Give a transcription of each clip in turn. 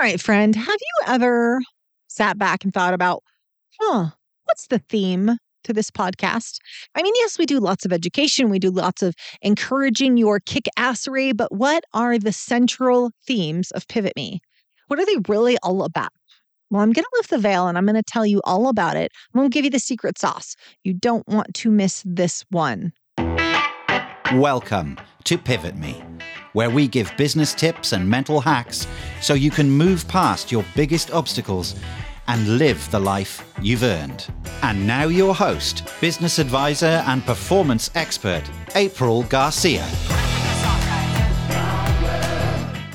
right, friend, have you ever sat back and thought about, huh, what's the theme to this podcast? I mean, yes, we do lots of education, we do lots of encouraging your kick assery, but what are the central themes of Pivot Me? What are they really all about? Well, I'm going to lift the veil and I'm going to tell you all about it. I'm going to give you the secret sauce. You don't want to miss this one. Welcome to Pivot Me, where we give business tips and mental hacks so you can move past your biggest obstacles and live the life you've earned. And now, your host, business advisor, and performance expert, April Garcia.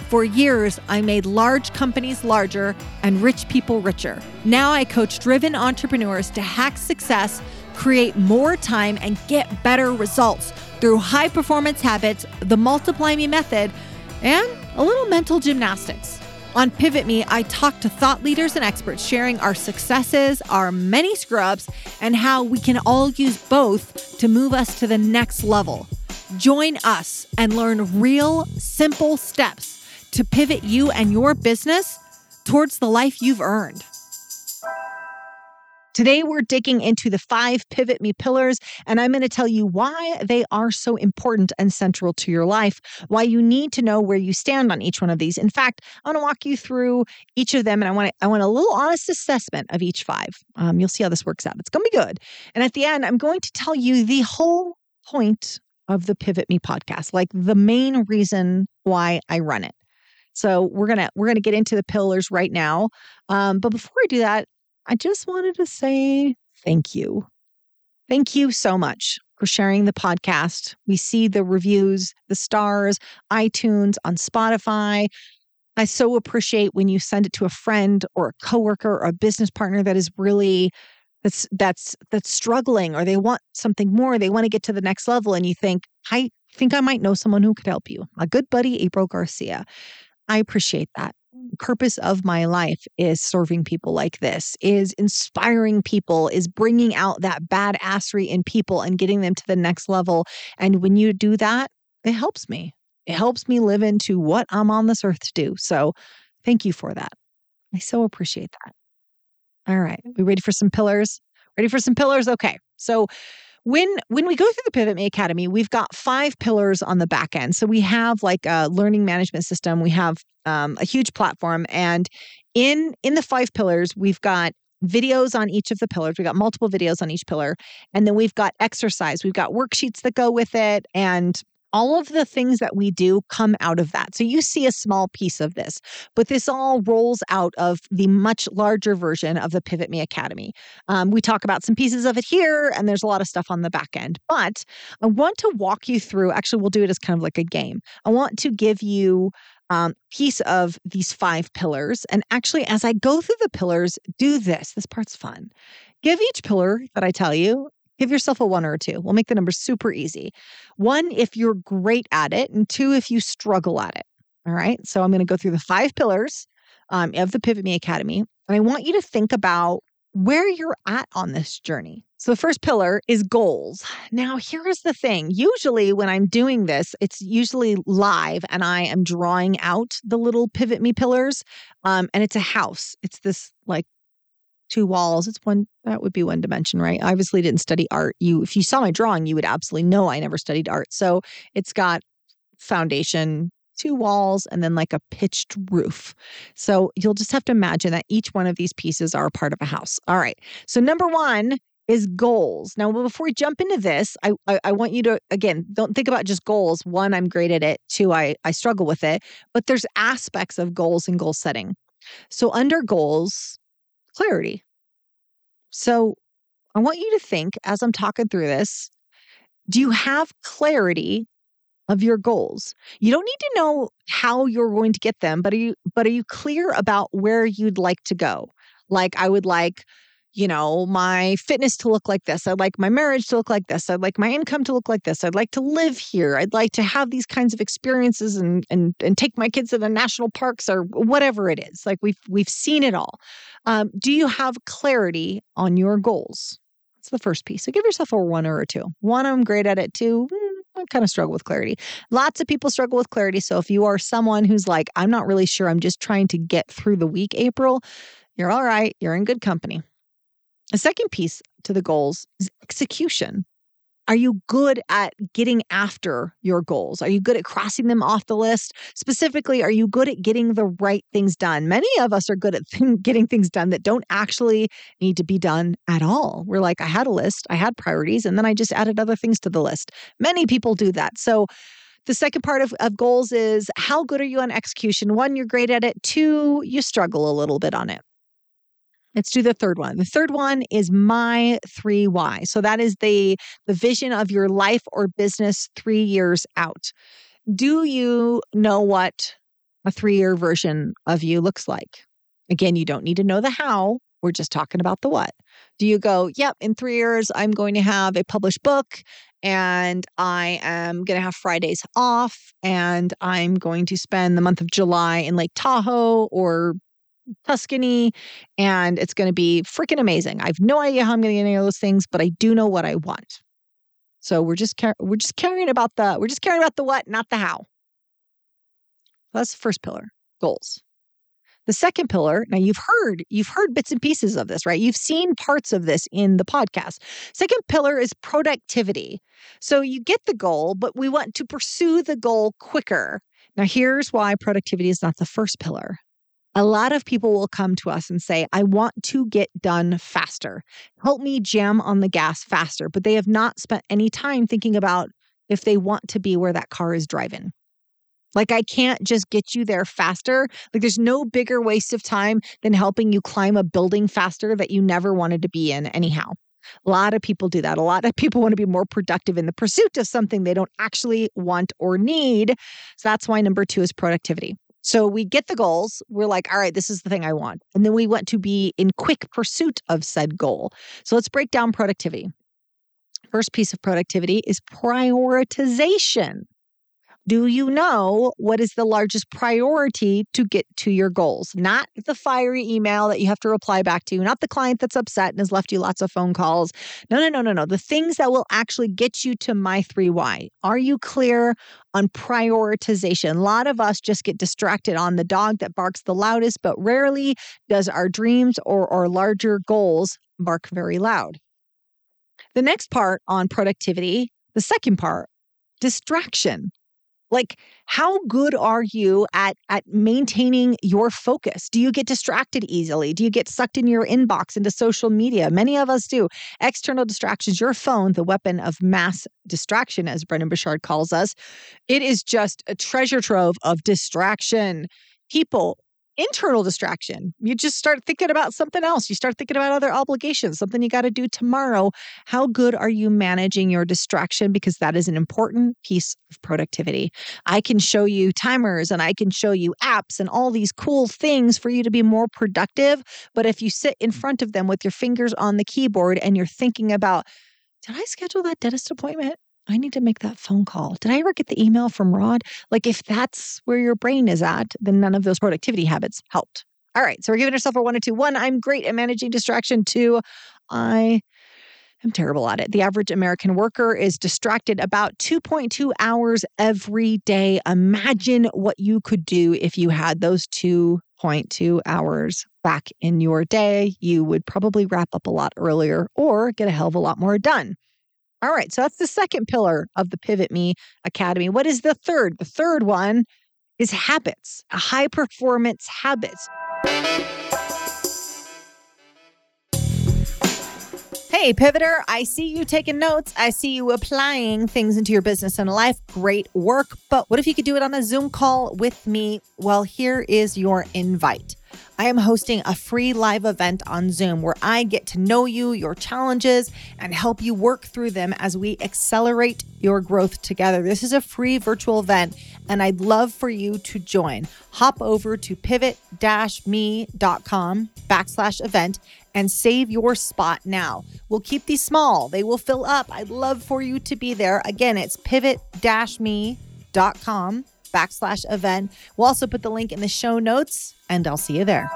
For years, I made large companies larger and rich people richer. Now I coach driven entrepreneurs to hack success, create more time, and get better results through high performance habits, the Multiply Me method, and a little mental gymnastics. On Pivot Me, I talk to thought leaders and experts sharing our successes, our many scrubs, and how we can all use both to move us to the next level. Join us and learn real, simple steps to pivot you and your business towards the life you've earned. Today, we're digging into the five Pivot Me pillars, and I'm going to tell you why they are so important and central to your life, why you need to know where you stand on each one of these. In fact, I want to walk you through each of them, and I want I want a little honest assessment of each five. Um, you'll see how this works out. It's going to be good. And at the end, I'm going to tell you the whole point of the Pivot Me podcast, like the main reason why I run it. So we're gonna we're gonna get into the pillars right now. Um, but before I do that, I just wanted to say thank you. Thank you so much for sharing the podcast. We see the reviews, the stars, iTunes, on Spotify. I so appreciate when you send it to a friend or a coworker or a business partner that is really that's that's that's struggling or they want something more, they want to get to the next level and you think, I think I might know someone who could help you. A good buddy, April Garcia. I appreciate that purpose of my life is serving people like this, is inspiring people, is bringing out that badassery in people and getting them to the next level. And when you do that, it helps me. It helps me live into what I'm on this earth to do. So thank you for that. I so appreciate that. All right. We ready for some pillars? Ready for some pillars? Okay. So when when we go through the pivot me academy we've got five pillars on the back end so we have like a learning management system we have um, a huge platform and in in the five pillars we've got videos on each of the pillars. We've got multiple videos on each pillar. And then we've got exercise. We've got worksheets that go with it. And all of the things that we do come out of that. So you see a small piece of this, but this all rolls out of the much larger version of the Pivot Me Academy. Um, we talk about some pieces of it here, and there's a lot of stuff on the back end. But I want to walk you through, actually, we'll do it as kind of like a game. I want to give you um, piece of these five pillars. And actually, as I go through the pillars, do this. This part's fun. Give each pillar that I tell you Give yourself a one or a two. We'll make the numbers super easy. One, if you're great at it, and two, if you struggle at it. All right. So I'm going to go through the five pillars um, of the Pivot Me Academy. And I want you to think about where you're at on this journey. So the first pillar is goals. Now, here is the thing. Usually, when I'm doing this, it's usually live and I am drawing out the little Pivot Me pillars. Um, and it's a house. It's this like two walls. It's one that would be one dimension, right? I obviously didn't study art. You if you saw my drawing, you would absolutely know I never studied art. So it's got foundation, two walls, and then like a pitched roof. So you'll just have to imagine that each one of these pieces are part of a house. All right. So number one is goals. Now, before we jump into this, I, I, I want you to again don't think about just goals. One, I'm great at it. Two, I I struggle with it. But there's aspects of goals and goal setting. So under goals, clarity. So I want you to think as I'm talking through this do you have clarity of your goals? You don't need to know how you're going to get them, but are you but are you clear about where you'd like to go? Like I would like you know, my fitness to look like this. I'd like my marriage to look like this. I'd like my income to look like this. I'd like to live here. I'd like to have these kinds of experiences and and and take my kids to the national parks or whatever it is. Like we've we've seen it all. Um, do you have clarity on your goals? That's the first piece. So give yourself a one or a two. One, I'm great at it. Two, mm, I kind of struggle with clarity. Lots of people struggle with clarity. So if you are someone who's like, I'm not really sure, I'm just trying to get through the week, April, you're all right. You're in good company. The second piece to the goals is execution. Are you good at getting after your goals? Are you good at crossing them off the list? Specifically, are you good at getting the right things done? Many of us are good at th- getting things done that don't actually need to be done at all. We're like, I had a list, I had priorities, and then I just added other things to the list. Many people do that. So, the second part of, of goals is how good are you on execution? One, you're great at it. Two, you struggle a little bit on it. Let's do the third one. The third one is my 3 why. So that is the the vision of your life or business 3 years out. Do you know what a 3-year version of you looks like? Again, you don't need to know the how. We're just talking about the what. Do you go, yep, in 3 years I'm going to have a published book and I am going to have Fridays off and I'm going to spend the month of July in Lake Tahoe or Tuscany, and it's going to be freaking amazing. I have no idea how I'm going to get any of those things, but I do know what I want. So we're just car- we're just caring about the we're just caring about the what, not the how. That's the first pillar, goals. The second pillar, now you've heard, you've heard bits and pieces of this, right? You've seen parts of this in the podcast. Second pillar is productivity. So you get the goal, but we want to pursue the goal quicker. Now here's why productivity is not the first pillar a lot of people will come to us and say, I want to get done faster. Help me jam on the gas faster. But they have not spent any time thinking about if they want to be where that car is driving. Like, I can't just get you there faster. Like, there's no bigger waste of time than helping you climb a building faster that you never wanted to be in, anyhow. A lot of people do that. A lot of people want to be more productive in the pursuit of something they don't actually want or need. So that's why number two is productivity. So we get the goals. We're like, all right, this is the thing I want. And then we want to be in quick pursuit of said goal. So let's break down productivity. First piece of productivity is prioritization. Do you know what is the largest priority to get to your goals? Not the fiery email that you have to reply back to, not the client that's upset and has left you lots of phone calls. No, no, no, no, no. The things that will actually get you to my three why. Are you clear on prioritization? A lot of us just get distracted on the dog that barks the loudest, but rarely does our dreams or our larger goals bark very loud. The next part on productivity, the second part, distraction. Like, how good are you at at maintaining your focus? Do you get distracted easily? Do you get sucked in your inbox into social media? Many of us do. External distractions, your phone, the weapon of mass distraction, as Brendon Burchard calls us, it is just a treasure trove of distraction. People internal distraction. You just start thinking about something else. You start thinking about other obligations, something you got to do tomorrow. How good are you managing your distraction? Because that is an important piece of productivity. I can show you timers and I can show you apps and all these cool things for you to be more productive. But if you sit in front of them with your fingers on the keyboard and you're thinking about, did I schedule that dentist appointment? I need to make that phone call. Did I ever get the email from Rod? Like, if that's where your brain is at, then none of those productivity habits helped. All right. So we're giving ourselves a one or two. One, I'm great at managing distraction. Two, I am terrible at it. The average American worker is distracted about 2.2 hours every day. Imagine what you could do if you had those 2.2 hours back in your day. You would probably wrap up a lot earlier or get a hell of a lot more done. All right. So that's the second pillar of the Pivot Me Academy. What is the third? The third one is habits, high performance habits. Hey, Pivoter, I see you taking notes. I see you applying things into your business and life. Great work. But what if you could do it on a Zoom call with me? Well, here is your invite. I am hosting a free live event on Zoom where I get to know you, your challenges, and help you work through them as we accelerate your growth together. This is a free virtual event, and I'd love for you to join. Hop over to pivot-me.com backslash event and save your spot now. We'll keep these small, they will fill up. I'd love for you to be there. Again, it's pivot-me.com backslash event. We'll also put the link in the show notes, and I'll see you there.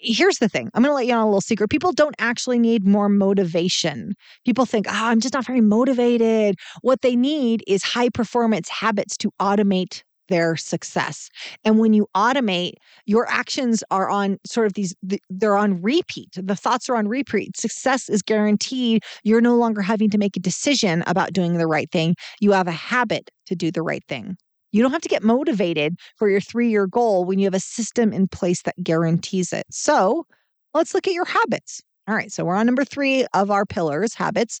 here's the thing I'm going to let you on a little secret. People don't actually need more motivation. People think, oh, I'm just not very motivated. What they need is high performance habits to automate their success. And when you automate, your actions are on sort of these, they're on repeat. The thoughts are on repeat. Success is guaranteed. You're no longer having to make a decision about doing the right thing. You have a habit to do the right thing. You don't have to get motivated for your three year goal when you have a system in place that guarantees it. So let's look at your habits. All right. So we're on number three of our pillars, habits.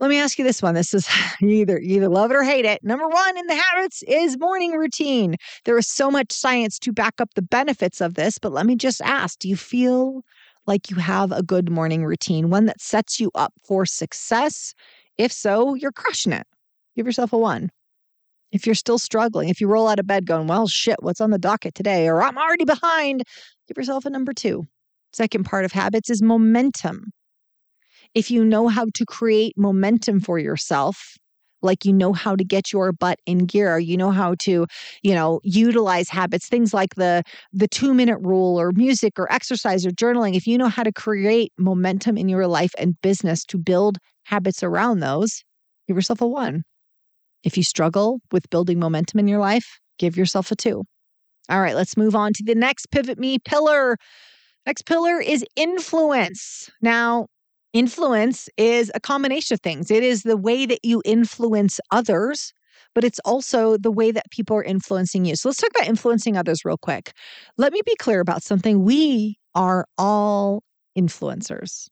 Let me ask you this one. This is you either you either love it or hate it. Number one in the habits is morning routine. There is so much science to back up the benefits of this, but let me just ask: Do you feel like you have a good morning routine, one that sets you up for success? If so, you're crushing it. Give yourself a one. If you're still struggling, if you roll out of bed going, well, shit, what's on the docket today? Or I'm already behind, give yourself a number two. Second part of habits is momentum if you know how to create momentum for yourself, like you know how to get your butt in gear you know how to you know utilize habits things like the the 2 minute rule or music or exercise or journaling if you know how to create momentum in your life and business to build habits around those give yourself a 1 if you struggle with building momentum in your life give yourself a 2 all right let's move on to the next pivot me pillar. Next pillar is influence. Now Influence is a combination of things. It is the way that you influence others, but it's also the way that people are influencing you. So let's talk about influencing others real quick. Let me be clear about something. We are all influencers.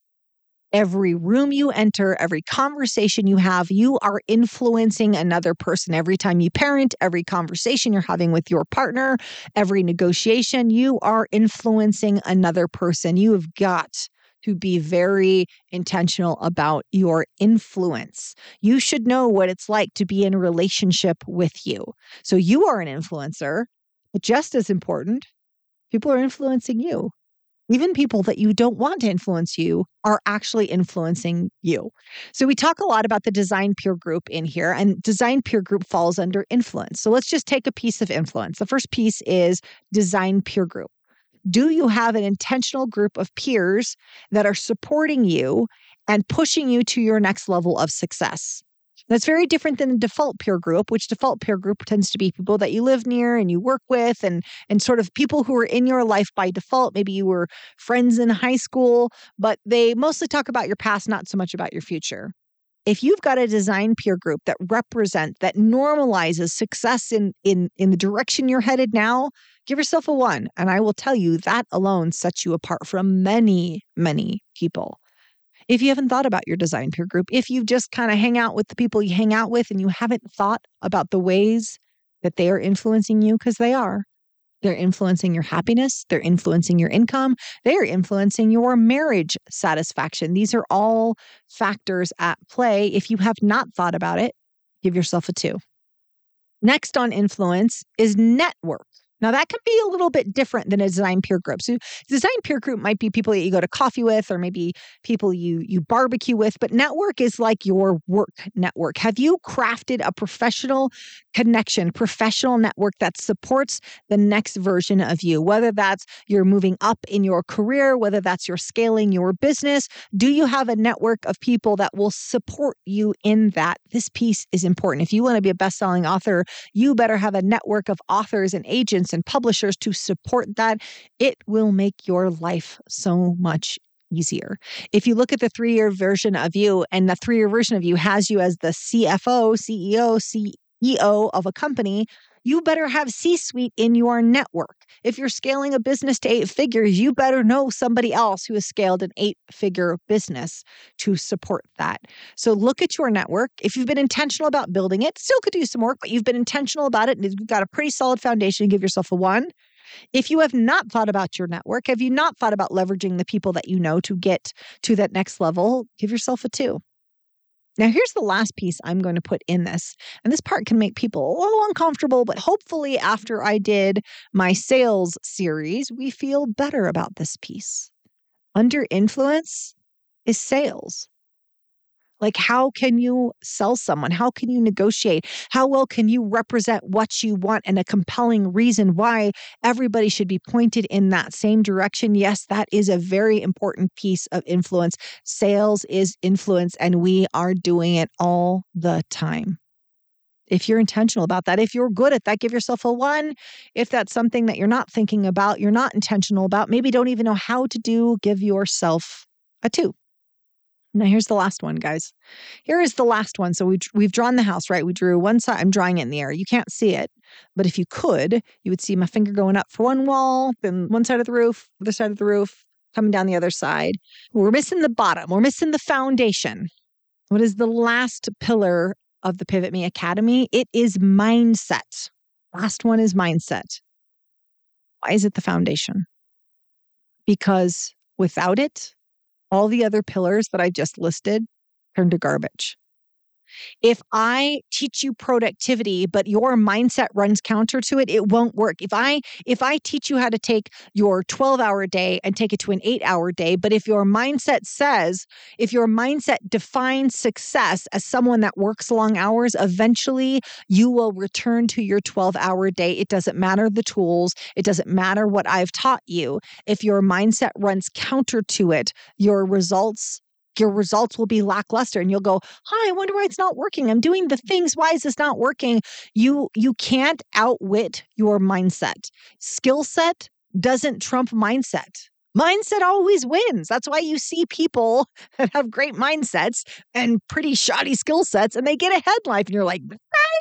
Every room you enter, every conversation you have, you are influencing another person. Every time you parent, every conversation you're having with your partner, every negotiation, you are influencing another person. You have got to be very intentional about your influence. You should know what it's like to be in a relationship with you. So you are an influencer, but just as important, people are influencing you. Even people that you don't want to influence you are actually influencing you. So, we talk a lot about the design peer group in here, and design peer group falls under influence. So, let's just take a piece of influence. The first piece is design peer group do you have an intentional group of peers that are supporting you and pushing you to your next level of success? That's very different than the default peer group, which default peer group tends to be people that you live near and you work with and and sort of people who are in your life by default. Maybe you were friends in high school, but they mostly talk about your past, not so much about your future. If you've got a design peer group that represent that normalizes success in in in the direction you're headed now, give yourself a one. And I will tell you that alone sets you apart from many, many people. If you haven't thought about your design peer group, if you just kind of hang out with the people you hang out with and you haven't thought about the ways that they are influencing you, because they are, they're influencing your happiness. They're influencing your income. They're influencing your marriage satisfaction. These are all factors at play. If you have not thought about it, give yourself a two. Next on influence is network. Now, that can be a little bit different than a design peer group. So, design peer group might be people that you go to coffee with, or maybe people you you barbecue with. But network is like your work network. Have you crafted a professional connection, professional network that supports the next version of you? Whether that's you're moving up in your career, whether that's you're scaling your business, do you have a network of people that will support you in that? This piece is important. If you want to be a best-selling author, you better have a network of authors and agents and publishers to support that, it will make your life so much easier. If you look at the three year version of you, and the three year version of you has you as the CFO, CEO, CEO of a company, you better have C suite in your network. If you're scaling a business to eight figures, you better know somebody else who has scaled an eight figure business to support that. So look at your network. If you've been intentional about building it, still could do some work, but you've been intentional about it and you've got a pretty solid foundation, give yourself a one. If you have not thought about your network, have you not thought about leveraging the people that you know to get to that next level, give yourself a two. Now, here's the last piece I'm going to put in this. And this part can make people a little uncomfortable, but hopefully, after I did my sales series, we feel better about this piece. Under influence is sales. Like, how can you sell someone? How can you negotiate? How well can you represent what you want and a compelling reason why everybody should be pointed in that same direction? Yes, that is a very important piece of influence. Sales is influence, and we are doing it all the time. If you're intentional about that, if you're good at that, give yourself a one. If that's something that you're not thinking about, you're not intentional about, maybe don't even know how to do, give yourself a two. Now here's the last one, guys. Here is the last one. So we we've drawn the house, right? We drew one side. I'm drawing it in the air. You can't see it, but if you could, you would see my finger going up for one wall, then one side of the roof, other side of the roof, coming down the other side. We're missing the bottom. We're missing the foundation. What is the last pillar of the Pivot Me Academy? It is mindset. Last one is mindset. Why is it the foundation? Because without it, all the other pillars that I just listed turn to garbage. If I teach you productivity, but your mindset runs counter to it, it won't work. If I if I teach you how to take your 12-hour day and take it to an 8-hour day, but if your mindset says, if your mindset defines success as someone that works long hours, eventually you will return to your 12-hour day. It doesn't matter the tools, it doesn't matter what I've taught you. If your mindset runs counter to it, your results your results will be lackluster and you'll go hi i wonder why it's not working. I'm doing the things. Why is this not working? You you can't outwit your mindset. Skill set doesn't trump mindset. Mindset always wins. That's why you see people that have great mindsets and pretty shoddy skill sets and they get ahead in life and you're like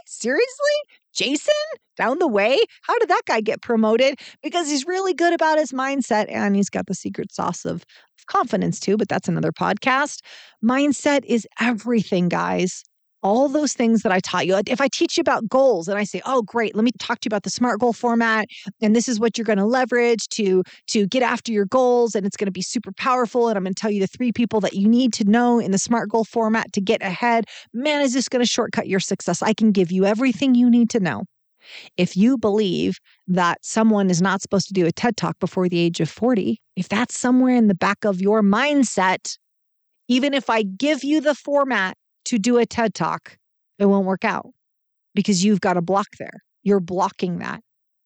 seriously jason down the way how did that guy get promoted because he's really good about his mindset and he's got the secret sauce of confidence too, but that's another podcast. Mindset is everything, guys. All those things that I taught you. If I teach you about goals and I say, "Oh, great, let me talk to you about the SMART goal format and this is what you're going to leverage to to get after your goals and it's going to be super powerful and I'm going to tell you the three people that you need to know in the SMART goal format to get ahead." Man, is this going to shortcut your success? I can give you everything you need to know. If you believe that someone is not supposed to do a TED talk before the age of 40, if that's somewhere in the back of your mindset, even if I give you the format to do a TED talk, it won't work out because you've got a block there. You're blocking that.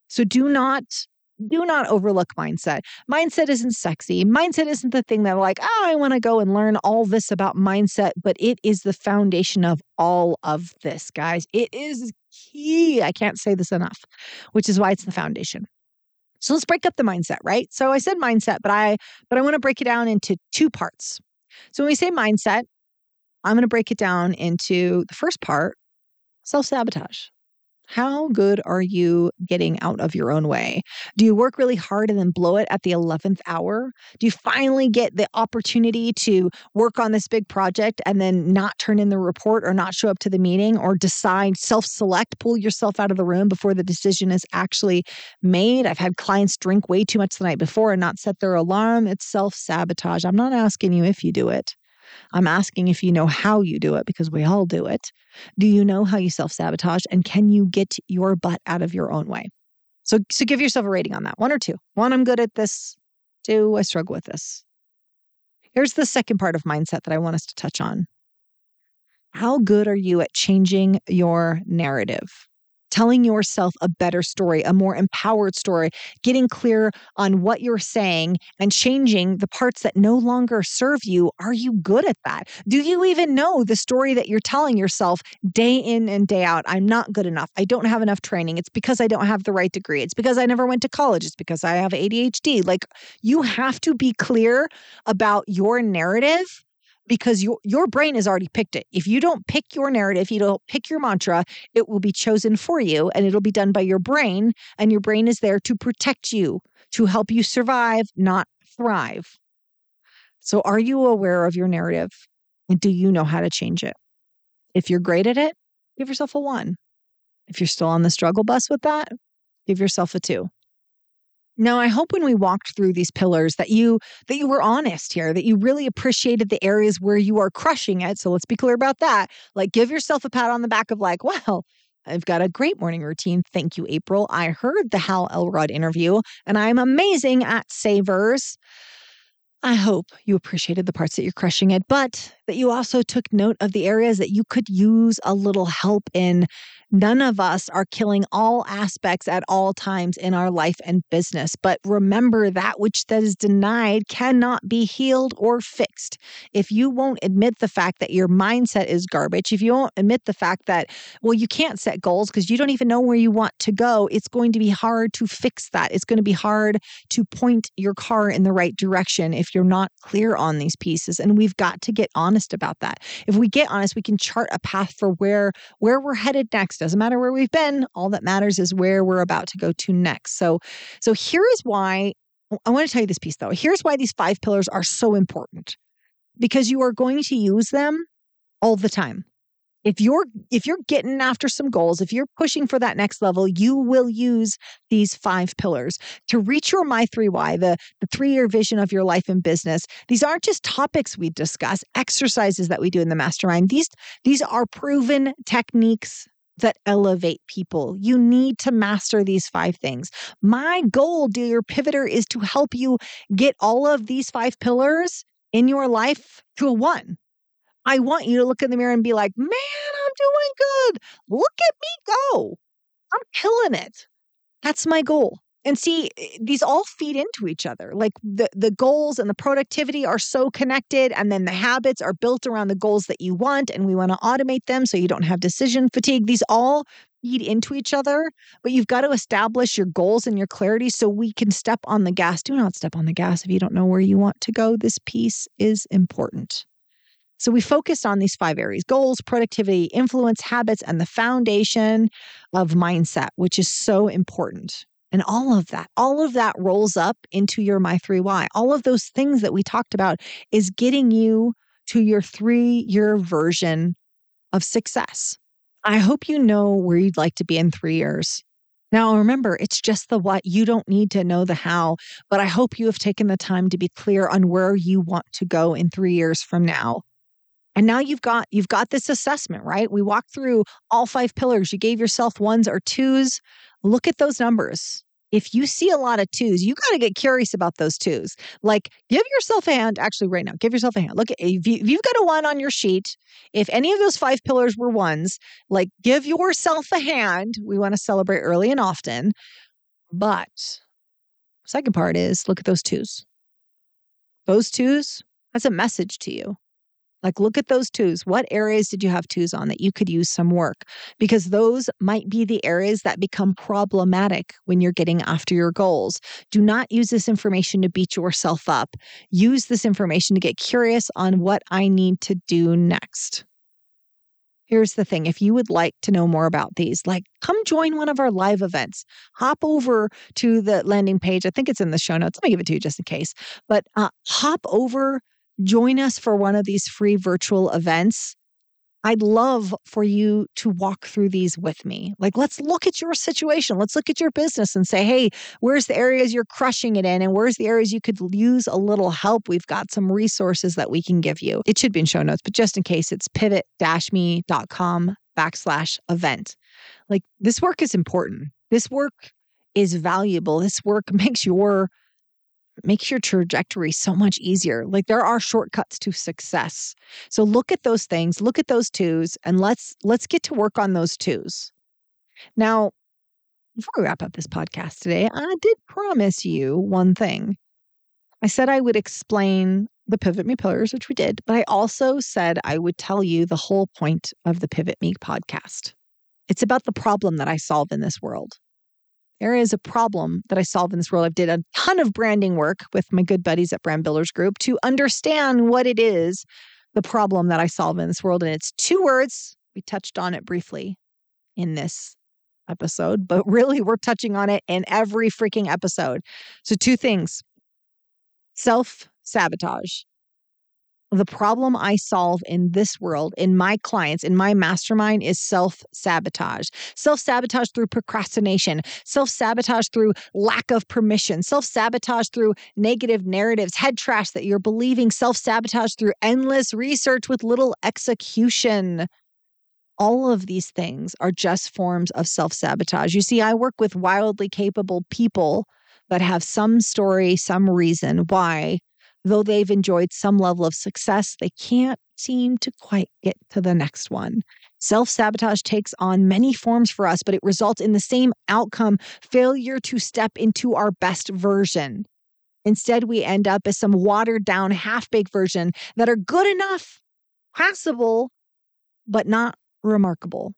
So do not do not overlook mindset. Mindset isn't sexy. Mindset isn't the thing that like, oh, I want to go and learn all this about mindset, but it is the foundation of all of this, guys. It is key. I can't say this enough, which is why it's the foundation. So let's break up the mindset, right? So I said mindset, but I but I want to break it down into two parts. So when we say mindset, I'm going to break it down into the first part, self-sabotage. How good are you getting out of your own way? Do you work really hard and then blow it at the 11th hour? Do you finally get the opportunity to work on this big project and then not turn in the report or not show up to the meeting or decide self select, pull yourself out of the room before the decision is actually made? I've had clients drink way too much the night before and not set their alarm. It's self sabotage. I'm not asking you if you do it. I'm asking if you know how you do it because we all do it. Do you know how you self sabotage and can you get your butt out of your own way? So, so give yourself a rating on that one or two. One, I'm good at this. Two, I struggle with this. Here's the second part of mindset that I want us to touch on. How good are you at changing your narrative? Telling yourself a better story, a more empowered story, getting clear on what you're saying and changing the parts that no longer serve you. Are you good at that? Do you even know the story that you're telling yourself day in and day out? I'm not good enough. I don't have enough training. It's because I don't have the right degree. It's because I never went to college. It's because I have ADHD. Like you have to be clear about your narrative because your your brain has already picked it. If you don't pick your narrative, you don't pick your mantra, it will be chosen for you and it'll be done by your brain and your brain is there to protect you, to help you survive, not thrive. So are you aware of your narrative and do you know how to change it? If you're great at it, give yourself a 1. If you're still on the struggle bus with that, give yourself a 2. Now, I hope when we walked through these pillars that you that you were honest here, that you really appreciated the areas where you are crushing it. So let's be clear about that. Like give yourself a pat on the back of like, well, I've got a great morning routine. Thank you, April. I heard the Hal Elrod interview and I'm amazing at savers. I hope you appreciated the parts that you're crushing it, but that you also took note of the areas that you could use a little help in. None of us are killing all aspects at all times in our life and business. But remember that which that is denied cannot be healed or fixed. If you won't admit the fact that your mindset is garbage, if you won't admit the fact that, well, you can't set goals because you don't even know where you want to go, it's going to be hard to fix that. It's going to be hard to point your car in the right direction if you're not clear on these pieces. And we've got to get honest about that. If we get honest, we can chart a path for where where we're headed next. Doesn't matter where we've been. All that matters is where we're about to go to next. So so here is why I want to tell you this piece though. Here's why these five pillars are so important. Because you are going to use them all the time if you're if you're getting after some goals if you're pushing for that next level you will use these five pillars to reach your my three why the the three year vision of your life and business these aren't just topics we discuss exercises that we do in the mastermind these these are proven techniques that elevate people. You need to master these five things. My goal, dear pivoter, is to help you get all of these five pillars in your life to a one. I want you to look in the mirror and be like, man, I'm doing good. Look at me go. I'm killing it. That's my goal. And see, eh, these all feed into each other. Like the, the goals and the productivity are so connected. And then the habits are built around the goals that you want. And we want to automate them so you don't have decision fatigue. These all feed into each other, but you've got to establish your goals and your clarity so we can step on the gas. Do not step on the gas if you don't know where you want to go. This piece is important. So we focused on these five areas goals, productivity, influence, habits, and the foundation of mindset, which is so important. And all of that, all of that rolls up into your My Three Why. All of those things that we talked about is getting you to your three year version of success. I hope you know where you'd like to be in three years. Now, remember, it's just the what. You don't need to know the how, but I hope you have taken the time to be clear on where you want to go in three years from now. And now you've got you've got this assessment, right? We walked through all five pillars. You gave yourself ones or twos. Look at those numbers. If you see a lot of twos, you got to get curious about those twos. Like, give yourself a hand. Actually, right now, give yourself a hand. Look, if, you, if you've got a one on your sheet, if any of those five pillars were ones, like, give yourself a hand. We want to celebrate early and often. But second part is look at those twos. Those twos, that's a message to you. Like, look at those twos. What areas did you have twos on that you could use some work? Because those might be the areas that become problematic when you're getting after your goals. Do not use this information to beat yourself up. Use this information to get curious on what I need to do next. Here's the thing if you would like to know more about these, like come join one of our live events. Hop over to the landing page. I think it's in the show notes. Let me give it to you just in case. But uh, hop over join us for one of these free virtual events. I'd love for you to walk through these with me. Like, let's look at your situation. Let's look at your business and say, hey, where's the areas you're crushing it in? And where's the areas you could use a little help? We've got some resources that we can give you. It should be in show notes, but just in case, it's pivot me.com backslash event. Like, this work is important. This work is valuable. This work makes your makes your trajectory so much easier. Like there are shortcuts to success. So look at those things, look at those twos and let's let's get to work on those twos. Now, before we wrap up this podcast today, I did promise you one thing. I said I would explain the Pivot Me pillars, which we did, but I also said I would tell you the whole point of the Pivot Me podcast. It's about the problem that I solve in this world there is a problem that I solve in this world. I've did a ton of branding work with my good buddies at Brand Builders Group to understand what it is, the problem that I solve in this world. And it's two words. We touched on it briefly in this episode, but really we're touching on it in every freaking episode. So, two things self sabotage the problem I solve in this world, in my clients, in my mastermind, is self sabotage. Self sabotage through procrastination, self sabotage through lack of permission, self sabotage through negative narratives, head trash that you're believing, self sabotage through endless research with little execution. All of these things are just forms of self sabotage. You see, I work with wildly capable people that have some story, some reason why though they've enjoyed some level of success, they can't seem to quite get to the next one. Self sabotage takes on many forms for us, but it results in the same outcome failure to step into our best version. Instead, we end up as some watered down, half baked version that are good enough, passable, but not remarkable.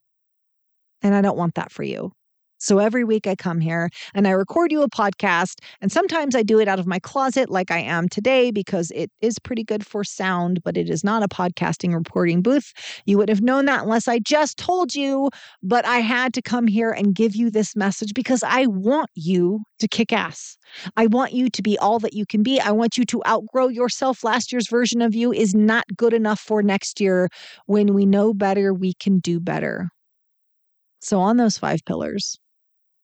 And I don't want that for you. So every week I come here and I record you a podcast. And sometimes I do it out of my closet, like I am today, because it is pretty good for sound, but it is not a podcasting reporting booth. You would have known that unless I just told you. But I had to come here and give you this message because I want you to kick ass. I want you to be all that you can be. I want you to outgrow yourself. Last year's version of you is not good enough for next year. When we know better, we can do better. So, on those five pillars,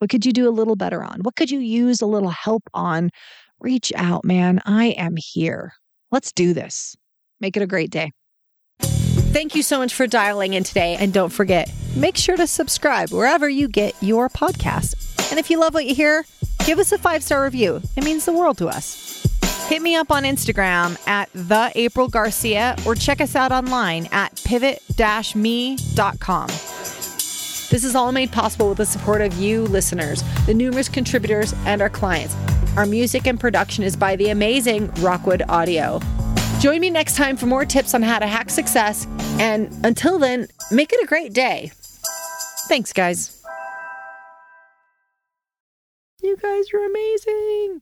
what could you do a little better on? What could you use a little help on? Reach out, man. I am here. Let's do this. Make it a great day. Thank you so much for dialing in today. And don't forget, make sure to subscribe wherever you get your podcast. And if you love what you hear, give us a five star review. It means the world to us. Hit me up on Instagram at the April Garcia or check us out online at pivot-me.com. This is all made possible with the support of you listeners, the numerous contributors, and our clients. Our music and production is by the amazing Rockwood Audio. Join me next time for more tips on how to hack success. And until then, make it a great day. Thanks, guys. You guys are amazing.